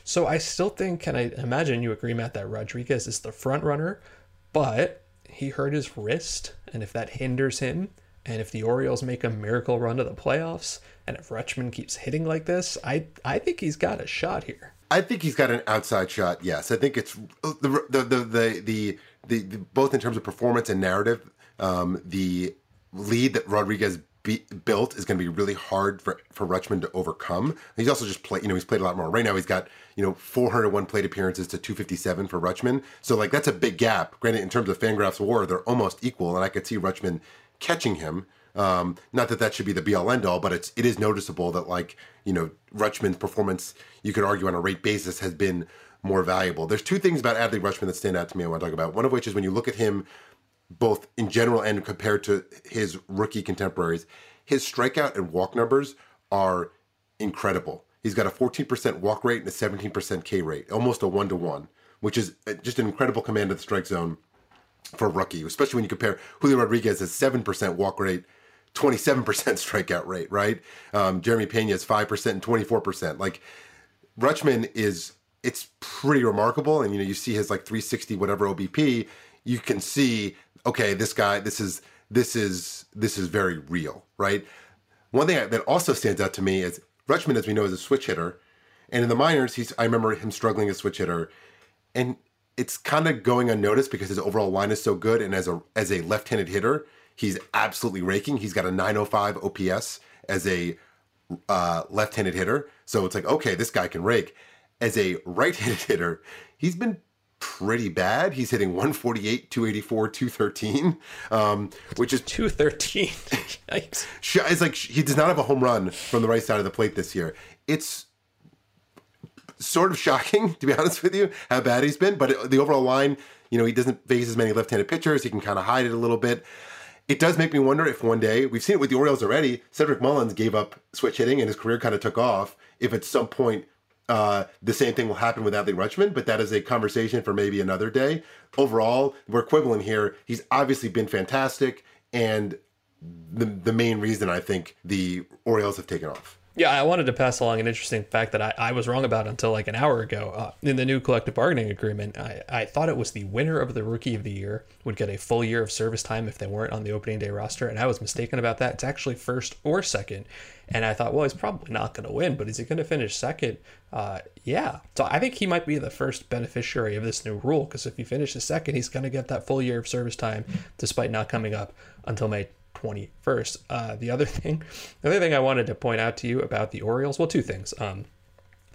So I still think, and I imagine you agree, Matt, that Rodriguez is the front runner, but he hurt his wrist. And if that hinders him, and if the Orioles make a miracle run to the playoffs, and if Rutschman keeps hitting like this, I I think he's got a shot here. I think he's got an outside shot. Yes, I think it's the the the the, the, the, the both in terms of performance and narrative. Um, the lead that Rodriguez be, built is going to be really hard for for Rutschman to overcome. He's also just played. You know, he's played a lot more. Right now, he's got you know 401 plate appearances to 257 for Rutschman. So like that's a big gap. Granted, in terms of Fangraphs WAR, they're almost equal, and I could see Rutschman catching him. Um, not that that should be the be all end all, but it's it is noticeable that like you know Rutschman's performance, you could argue on a rate basis, has been more valuable. There's two things about Adley Rutschman that stand out to me. I want to talk about. One of which is when you look at him, both in general and compared to his rookie contemporaries, his strikeout and walk numbers are incredible. He's got a 14% walk rate and a 17% K rate, almost a one to one, which is uh, just an incredible command of the strike zone for a rookie, especially when you compare Julio Rodriguez has 7% walk rate, 27% strikeout rate, right? Um, Jeremy Pena is 5% and 24%. Like Rutschman is, it's pretty remarkable. And, you know, you see his like 360 whatever OBP, you can see, okay, this guy, this is, this is, this is very real, right? One thing that also stands out to me is Rutschman, as we know, is a switch hitter. And in the minors, he's I remember him struggling as a switch hitter. And it's kind of going unnoticed because his overall line is so good. And as a as a left-handed hitter, he's absolutely raking. He's got a 905 OPS as a uh, left-handed hitter. So it's like, okay, this guy can rake. As a right-handed hitter, he's been pretty bad. He's hitting 148, 284, 213, um, which is 213. it's like he does not have a home run from the right side of the plate this year. It's sort of shocking, to be honest with you, how bad he's been. But the overall line, you know, he doesn't face as many left-handed pitchers. He can kind of hide it a little bit. It does make me wonder if one day we've seen it with the Orioles already. Cedric Mullins gave up switch hitting, and his career kind of took off. If at some point uh, the same thing will happen with Adley Rutschman, but that is a conversation for maybe another day. Overall, we're equivalent here. He's obviously been fantastic, and the the main reason I think the Orioles have taken off. Yeah, I wanted to pass along an interesting fact that I, I was wrong about until like an hour ago. Uh, in the new collective bargaining agreement, I, I thought it was the winner of the Rookie of the Year would get a full year of service time if they weren't on the opening day roster, and I was mistaken about that. It's actually first or second. And I thought, well, he's probably not going to win, but is he going to finish second? Uh, yeah. So I think he might be the first beneficiary of this new rule because if he finishes second, he's going to get that full year of service time despite not coming up until May 21st. Uh, the other thing, the other thing I wanted to point out to you about the Orioles, well, two things. Um,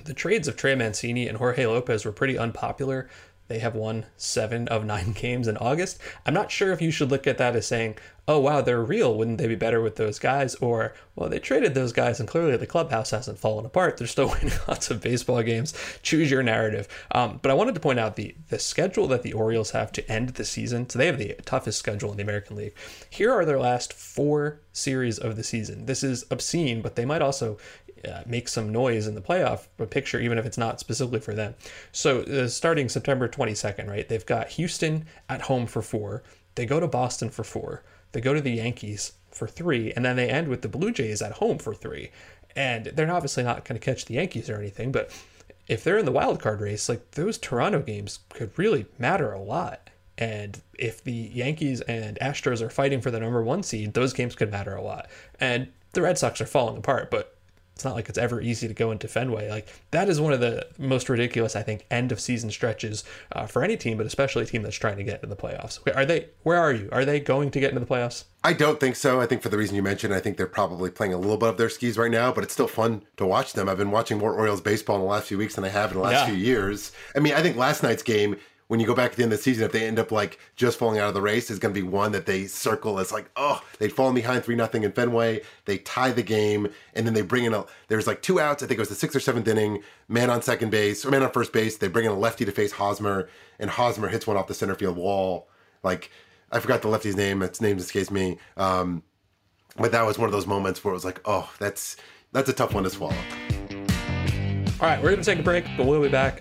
the trades of Trey Mancini and Jorge Lopez were pretty unpopular. They have won seven of nine games in August. I'm not sure if you should look at that as saying, oh, wow, they're real. Wouldn't they be better with those guys? Or, well, they traded those guys and clearly the clubhouse hasn't fallen apart. They're still winning lots of baseball games. Choose your narrative. Um, but I wanted to point out the, the schedule that the Orioles have to end the season. So they have the toughest schedule in the American League. Here are their last four series of the season. This is obscene, but they might also uh, make some noise in the playoff picture, even if it's not specifically for them. So, uh, starting September 22nd, right? They've got Houston at home for four. They go to Boston for four. They go to the Yankees for three, and then they end with the Blue Jays at home for three. And they're obviously not going to catch the Yankees or anything, but if they're in the wild card race, like those Toronto games could really matter a lot. And if the Yankees and Astros are fighting for the number one seed, those games could matter a lot. And the Red Sox are falling apart, but it's not like it's ever easy to go into Fenway. Like that is one of the most ridiculous, I think, end of season stretches uh, for any team, but especially a team that's trying to get into the playoffs. Are they? Where are you? Are they going to get into the playoffs? I don't think so. I think for the reason you mentioned, I think they're probably playing a little bit of their skis right now, but it's still fun to watch them. I've been watching more Orioles baseball in the last few weeks than I have in the last yeah. few years. I mean, I think last night's game when you go back at the end of the season, if they end up like just falling out of the race, is going to be one that they circle as like, oh, they'd fallen behind three nothing in Fenway, they tie the game, and then they bring in a. There's like two outs. I think it was the sixth or seventh inning. Man on second base or man on first base. They bring in a lefty to face Hosmer, and Hosmer hits one off the center field wall. Like I forgot the lefty's name. Its name escapes me. Um, but that was one of those moments where it was like, oh, that's that's a tough one to swallow. All right, we're going to take a break, but we'll be back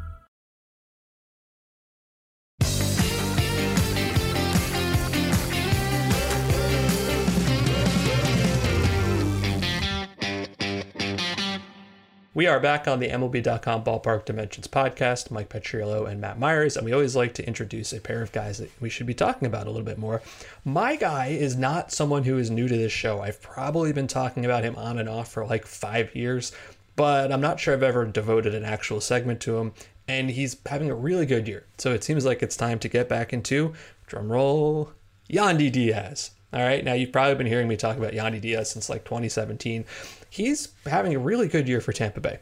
We are back on the MLB.com Ballpark Dimensions podcast. Mike Petriello and Matt Myers, and we always like to introduce a pair of guys that we should be talking about a little bit more. My guy is not someone who is new to this show. I've probably been talking about him on and off for like five years, but I'm not sure I've ever devoted an actual segment to him. And he's having a really good year. So it seems like it's time to get back into drum roll Yandy Diaz. All right, now you've probably been hearing me talk about Yandy Diaz since like 2017. He's having a really good year for Tampa Bay.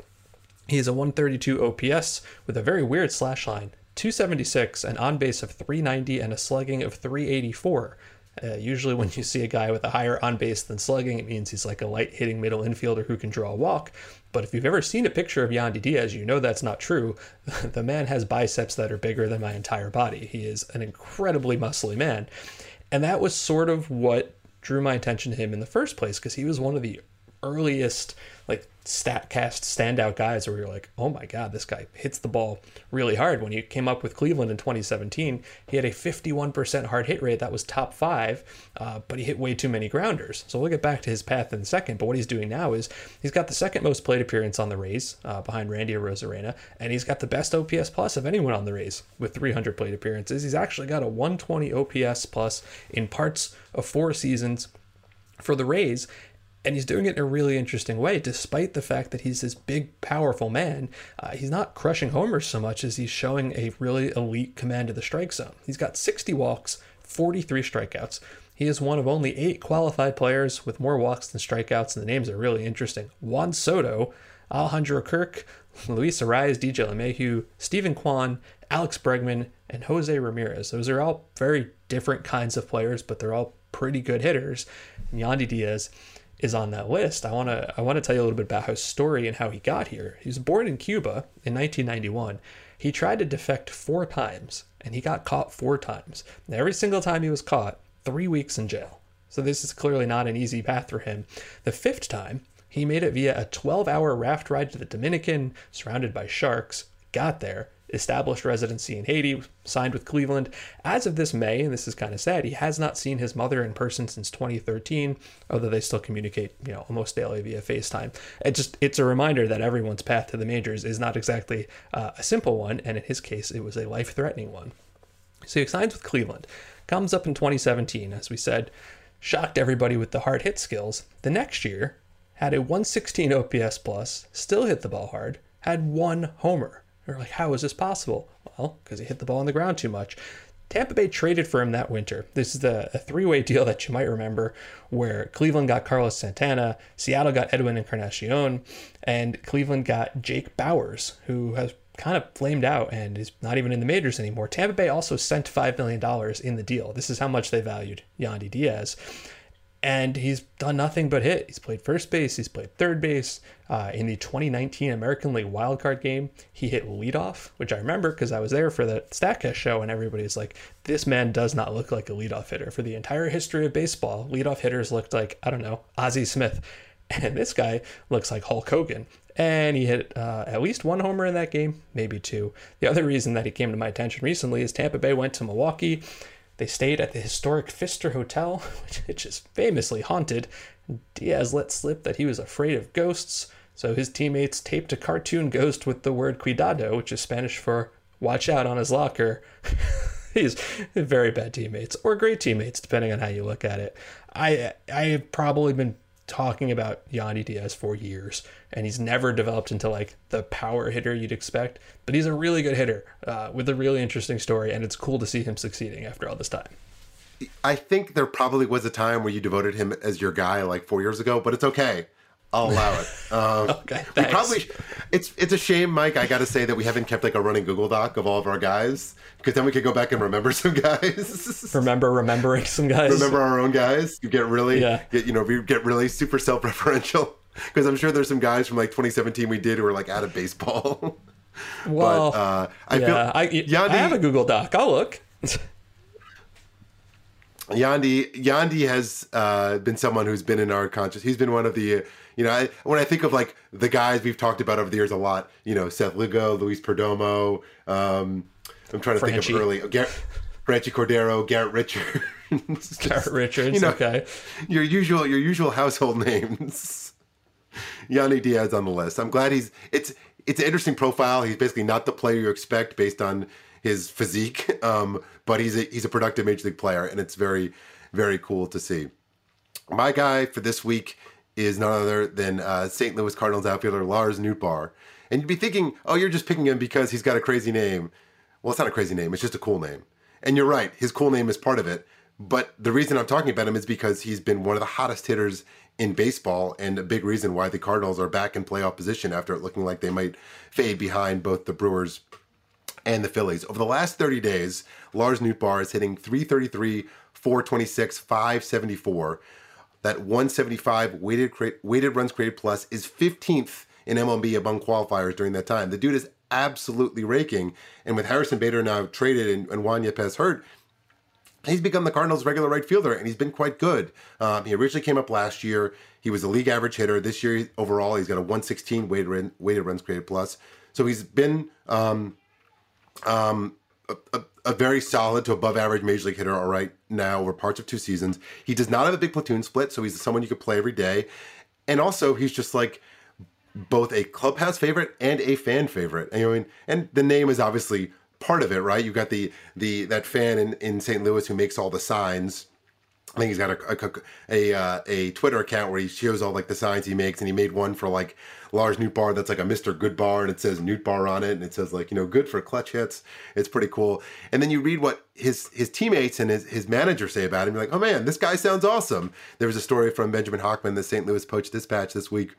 He a 132 OPS with a very weird slash line, 276, an on base of 390, and a slugging of 384. Uh, usually, when you see a guy with a higher on base than slugging, it means he's like a light hitting middle infielder who can draw a walk. But if you've ever seen a picture of Yandy Diaz, you know that's not true. the man has biceps that are bigger than my entire body. He is an incredibly muscly man. And that was sort of what drew my attention to him in the first place because he was one of the earliest like statcast standout guys where you're like, oh my god, this guy hits the ball really hard. When he came up with Cleveland in 2017, he had a 51% hard hit rate that was top five, uh, but he hit way too many grounders. So we'll get back to his path in a second. But what he's doing now is he's got the second most plate appearance on the Rays uh, behind Randy Arozarena, and he's got the best OPS plus of anyone on the Rays with 300 plate appearances. He's actually got a 120 OPS plus in parts of four seasons for the Rays. And he's doing it in a really interesting way, despite the fact that he's this big, powerful man. Uh, he's not crushing homers so much as he's showing a really elite command of the strike zone. He's got 60 walks, 43 strikeouts. He is one of only eight qualified players with more walks than strikeouts, and the names are really interesting. Juan Soto, Alejandro Kirk, Luis Arraez, DJ LeMahieu, Steven Kwan, Alex Bregman, and Jose Ramirez. Those are all very different kinds of players, but they're all pretty good hitters. Yandy Diaz is on that list. I want to I want to tell you a little bit about his story and how he got here. He was born in Cuba in 1991. He tried to defect four times and he got caught four times. And every single time he was caught, 3 weeks in jail. So this is clearly not an easy path for him. The fifth time, he made it via a 12-hour raft ride to the Dominican surrounded by sharks. Got there, established residency in Haiti, signed with Cleveland. As of this May, and this is kind of sad, he has not seen his mother in person since 2013, although they still communicate, you know, almost daily via FaceTime. It just it's a reminder that everyone's path to the majors is not exactly uh, a simple one, and in his case, it was a life-threatening one. So he signs with Cleveland, comes up in 2017, as we said, shocked everybody with the hard hit skills. The next year, had a 116 OPS plus, still hit the ball hard, had one homer. They're like, how is this possible? Well, because he hit the ball on the ground too much. Tampa Bay traded for him that winter. This is the a three-way deal that you might remember, where Cleveland got Carlos Santana, Seattle got Edwin Encarnacion, and Cleveland got Jake Bauers, who has kind of flamed out and is not even in the majors anymore. Tampa Bay also sent $5 million in the deal. This is how much they valued Yandy Diaz and he's done nothing but hit. He's played first base, he's played third base. Uh, in the 2019 American League wildcard game, he hit leadoff, which I remember because I was there for the StatCast show, and everybody's like, "This man does not look like a leadoff hitter." For the entire history of baseball, leadoff hitters looked like I don't know Ozzie Smith, and this guy looks like Hulk Hogan. And he hit uh, at least one homer in that game, maybe two. The other reason that he came to my attention recently is Tampa Bay went to Milwaukee they stayed at the historic Pfister Hotel, which is famously haunted. Diaz let slip that he was afraid of ghosts, so his teammates taped a cartoon ghost with the word cuidado, which is Spanish for watch out on his locker. He's very bad teammates, or great teammates, depending on how you look at it. I I have probably been talking about Yandy Diaz for years, and he's never developed into like the power hitter you'd expect. But he's a really good hitter uh, with a really interesting story, and it's cool to see him succeeding after all this time. I think there probably was a time where you devoted him as your guy like four years ago, but it's okay. I'll allow it. Um, okay, thanks. probably it's it's a shame, Mike. I got to say that we haven't kept like a running Google Doc of all of our guys because then we could go back and remember some guys. remember remembering some guys. Remember our own guys. You get really, yeah. get you know, we get really super self-referential because I'm sure there's some guys from like 2017 we did who were like out of baseball. well, but, uh, I yeah, feel I, I have a Google Doc. I'll look. Yandy Yandy has uh, been someone who's been in our conscious. He's been one of the you know I, when I think of like the guys we've talked about over the years a lot. You know Seth Lugo, Luis Perdomo. Um, I'm trying to Franchy. think of early Garrett, Franchy Cordero, Garrett Richards. Garrett Richards. You know, okay. Your usual your usual household names. Yandy Diaz on the list. I'm glad he's it's it's an interesting profile. He's basically not the player you expect based on his physique, um, but he's a, he's a productive major league player, and it's very very cool to see. My guy for this week is none other than uh, St. Louis Cardinals outfielder Lars Nootbaar. And you'd be thinking, oh, you're just picking him because he's got a crazy name. Well, it's not a crazy name; it's just a cool name. And you're right, his cool name is part of it. But the reason I'm talking about him is because he's been one of the hottest hitters in baseball and a big reason why the Cardinals are back in playoff position after it looking like they might fade behind both the Brewers and the Phillies. Over the last 30 days, Lars Nootbaar is hitting 333, 426, 574. That 175 weighted weighted runs created plus is 15th in MLB among qualifiers during that time. The dude is absolutely raking. And with Harrison Bader now traded and, and Juan Yepez hurt, he's become the Cardinals' regular right fielder, and he's been quite good. Um, he originally came up last year. He was a league average hitter. This year, overall, he's got a 116 weighted, weighted runs created plus. So he's been um, um, a, a, a, very solid to above average major league hitter all right now over parts of two seasons. He does not have a big platoon split, so he's someone you could play every day. And also, he's just like both a clubhouse favorite and a fan favorite. And, I mean, and the name is obviously part of it, right? You've got the the that fan in, in St. Louis who makes all the signs. I think he's got a a, a, uh, a Twitter account where he shows all like the signs he makes, and he made one for like Lars Nootbaar that's like a Mr. Goodbar, and it says Nootbaar on it, and it says like you know good for clutch hits. It's pretty cool. And then you read what his his teammates and his, his manager say about him. You're like, oh man, this guy sounds awesome. There was a story from Benjamin Hochman, the St. Louis Post Dispatch this week,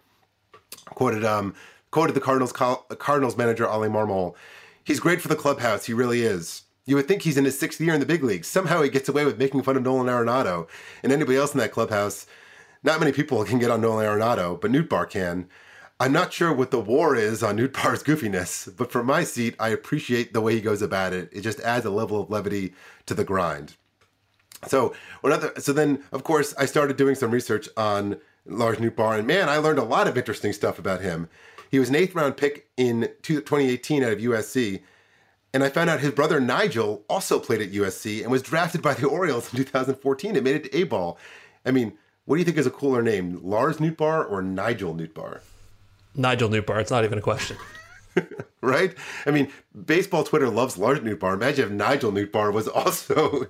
quoted um quoted the Cardinals Cardinals manager Oli Marmol. He's great for the clubhouse. He really is. You would think he's in his sixth year in the big leagues. Somehow he gets away with making fun of Nolan Arenado and anybody else in that clubhouse. Not many people can get on Nolan Arenado, but Nootbaar can. I'm not sure what the war is on Nootbaar's goofiness, but from my seat, I appreciate the way he goes about it. It just adds a level of levity to the grind. So, another, so then, of course, I started doing some research on Lars Nootbaar, and man, I learned a lot of interesting stuff about him. He was an eighth round pick in 2018 out of USC. And I found out his brother Nigel also played at USC and was drafted by the Orioles in 2014 and made it to A ball. I mean, what do you think is a cooler name, Lars Nootbaar or Nigel Nootbaar? Nigel Nootbaar. It's not even a question. right? I mean, baseball Twitter loves Lars Nootbaar. Imagine if Nigel Nootbaar was also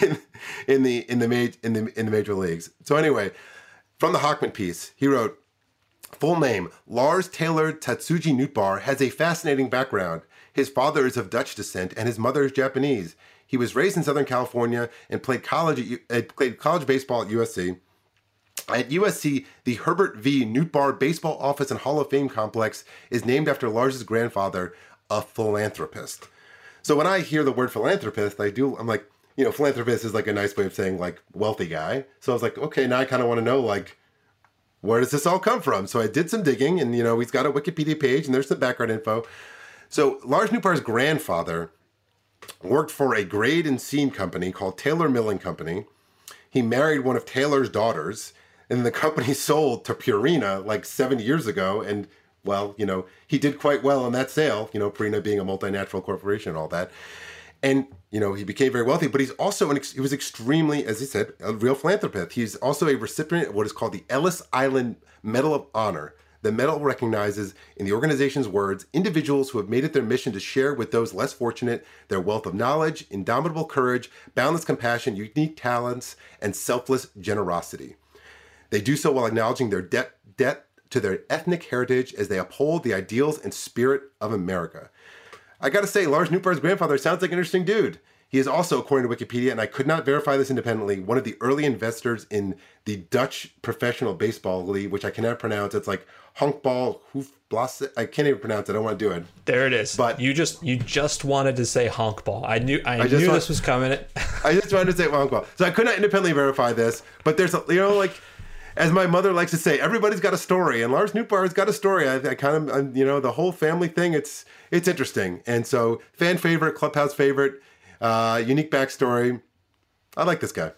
in, in the in the major in the in the major leagues. So anyway, from the Hochman piece, he wrote, Full name Lars Taylor Tatsuji Nootbaar has a fascinating background. His father is of Dutch descent and his mother is Japanese. He was raised in Southern California and played college uh, played college baseball at USC. At USC, the Herbert V. Nootbaar Baseball Office and Hall of Fame complex is named after Lars's grandfather, a philanthropist. So when I hear the word philanthropist, I do I'm like, you know, philanthropist is like a nice way of saying like wealthy guy. So I was like, okay, now I kind of want to know like where does this all come from? So I did some digging, and you know, he's got a Wikipedia page, and there's some background info. So Lars Nootbaar's grandfather worked for a grade and seam company called Taylor Milling Company. He married one of Taylor's daughters, and the company sold to Purina like seven years ago. And well, you know, he did quite well on that sale. You know, Purina being a multinational corporation and all that and you know he became very wealthy but he's also an he was extremely as he said a real philanthropist he's also a recipient of what is called the ellis island medal of honor the medal recognizes in the organization's words individuals who have made it their mission to share with those less fortunate their wealth of knowledge indomitable courage boundless compassion unique talents and selfless generosity they do so while acknowledging their debt debt to their ethnic heritage as they uphold the ideals and spirit of america I gotta say, Lars Nootbaar's grandfather sounds like an interesting dude. He is also, according to Wikipedia, and I could not verify this independently, one of the early investors in the Dutch Professional Baseball League, which I cannot pronounce. It's like Honkbal Hoofblasse. I can't even pronounce it. I don't want to do it. There it is. But you just you just wanted to say honkball. I knew I, I knew want, this was coming. I just wanted to say honkball. So I could not independently verify this, but there's a, you know like as my mother likes to say, everybody's got a story, and Lars Nootbaar's got a story. I, I kind of, I'm, you know, the whole family thing. It's it's interesting, and so fan favorite, clubhouse favorite, uh, unique backstory. I like this guy.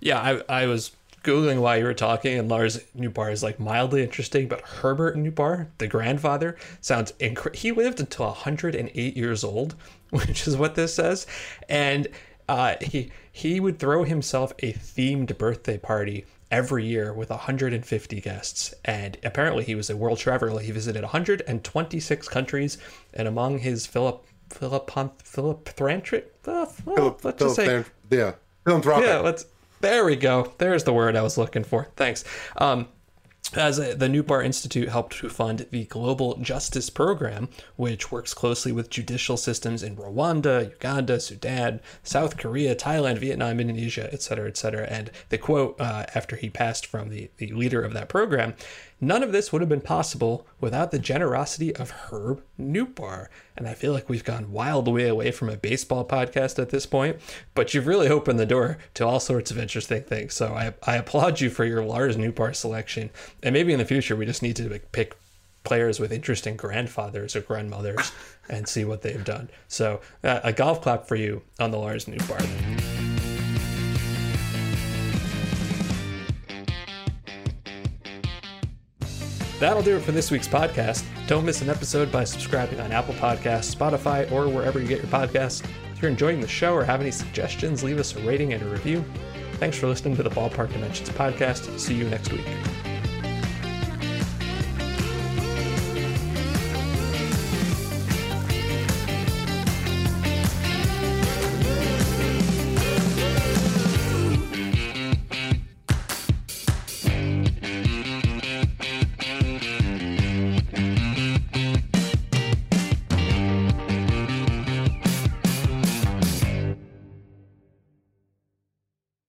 Yeah, I I was googling while you were talking, and Lars Nootbaar is like mildly interesting, but Herbert Nootbaar, the grandfather, sounds incredible. He lived until 108 years old, which is what this says, and uh, he he would throw himself a themed birthday party every year with 150 guests. And apparently, he was a world traveler. He visited 126 countries, and among his Philip Philip uh, well, let's just say, yeah, philanthropic. Yeah, let's. There we go. There's the word I was looking for. Thanks. Um, as a, the Nootbaar Institute helped to fund the Global Justice Program, which works closely with judicial systems in Rwanda, Uganda, Sudan, South Korea, Thailand, Vietnam, Indonesia, etc., etc. And the quote uh, after he passed from the, the leader of that program None of this would have been possible without the generosity of Herb Nootbaar. And I feel like we've gone wild way away from a baseball podcast at this point, but you've really opened the door to all sorts of interesting things. So I, I applaud you for your Lars Nootbaar selection. And maybe in the future, we just need to pick players with interesting grandfathers or grandmothers and see what they've done. So uh, a golf clap for you on the Lars Nootbaar. That'll do it for this week's podcast. Don't miss an episode by subscribing on Apple Podcasts, Spotify, or wherever you get your podcasts. If you're enjoying the show or have any suggestions, leave us a rating and a review. Thanks for listening to the Ballpark Dimensions podcast. See you next week.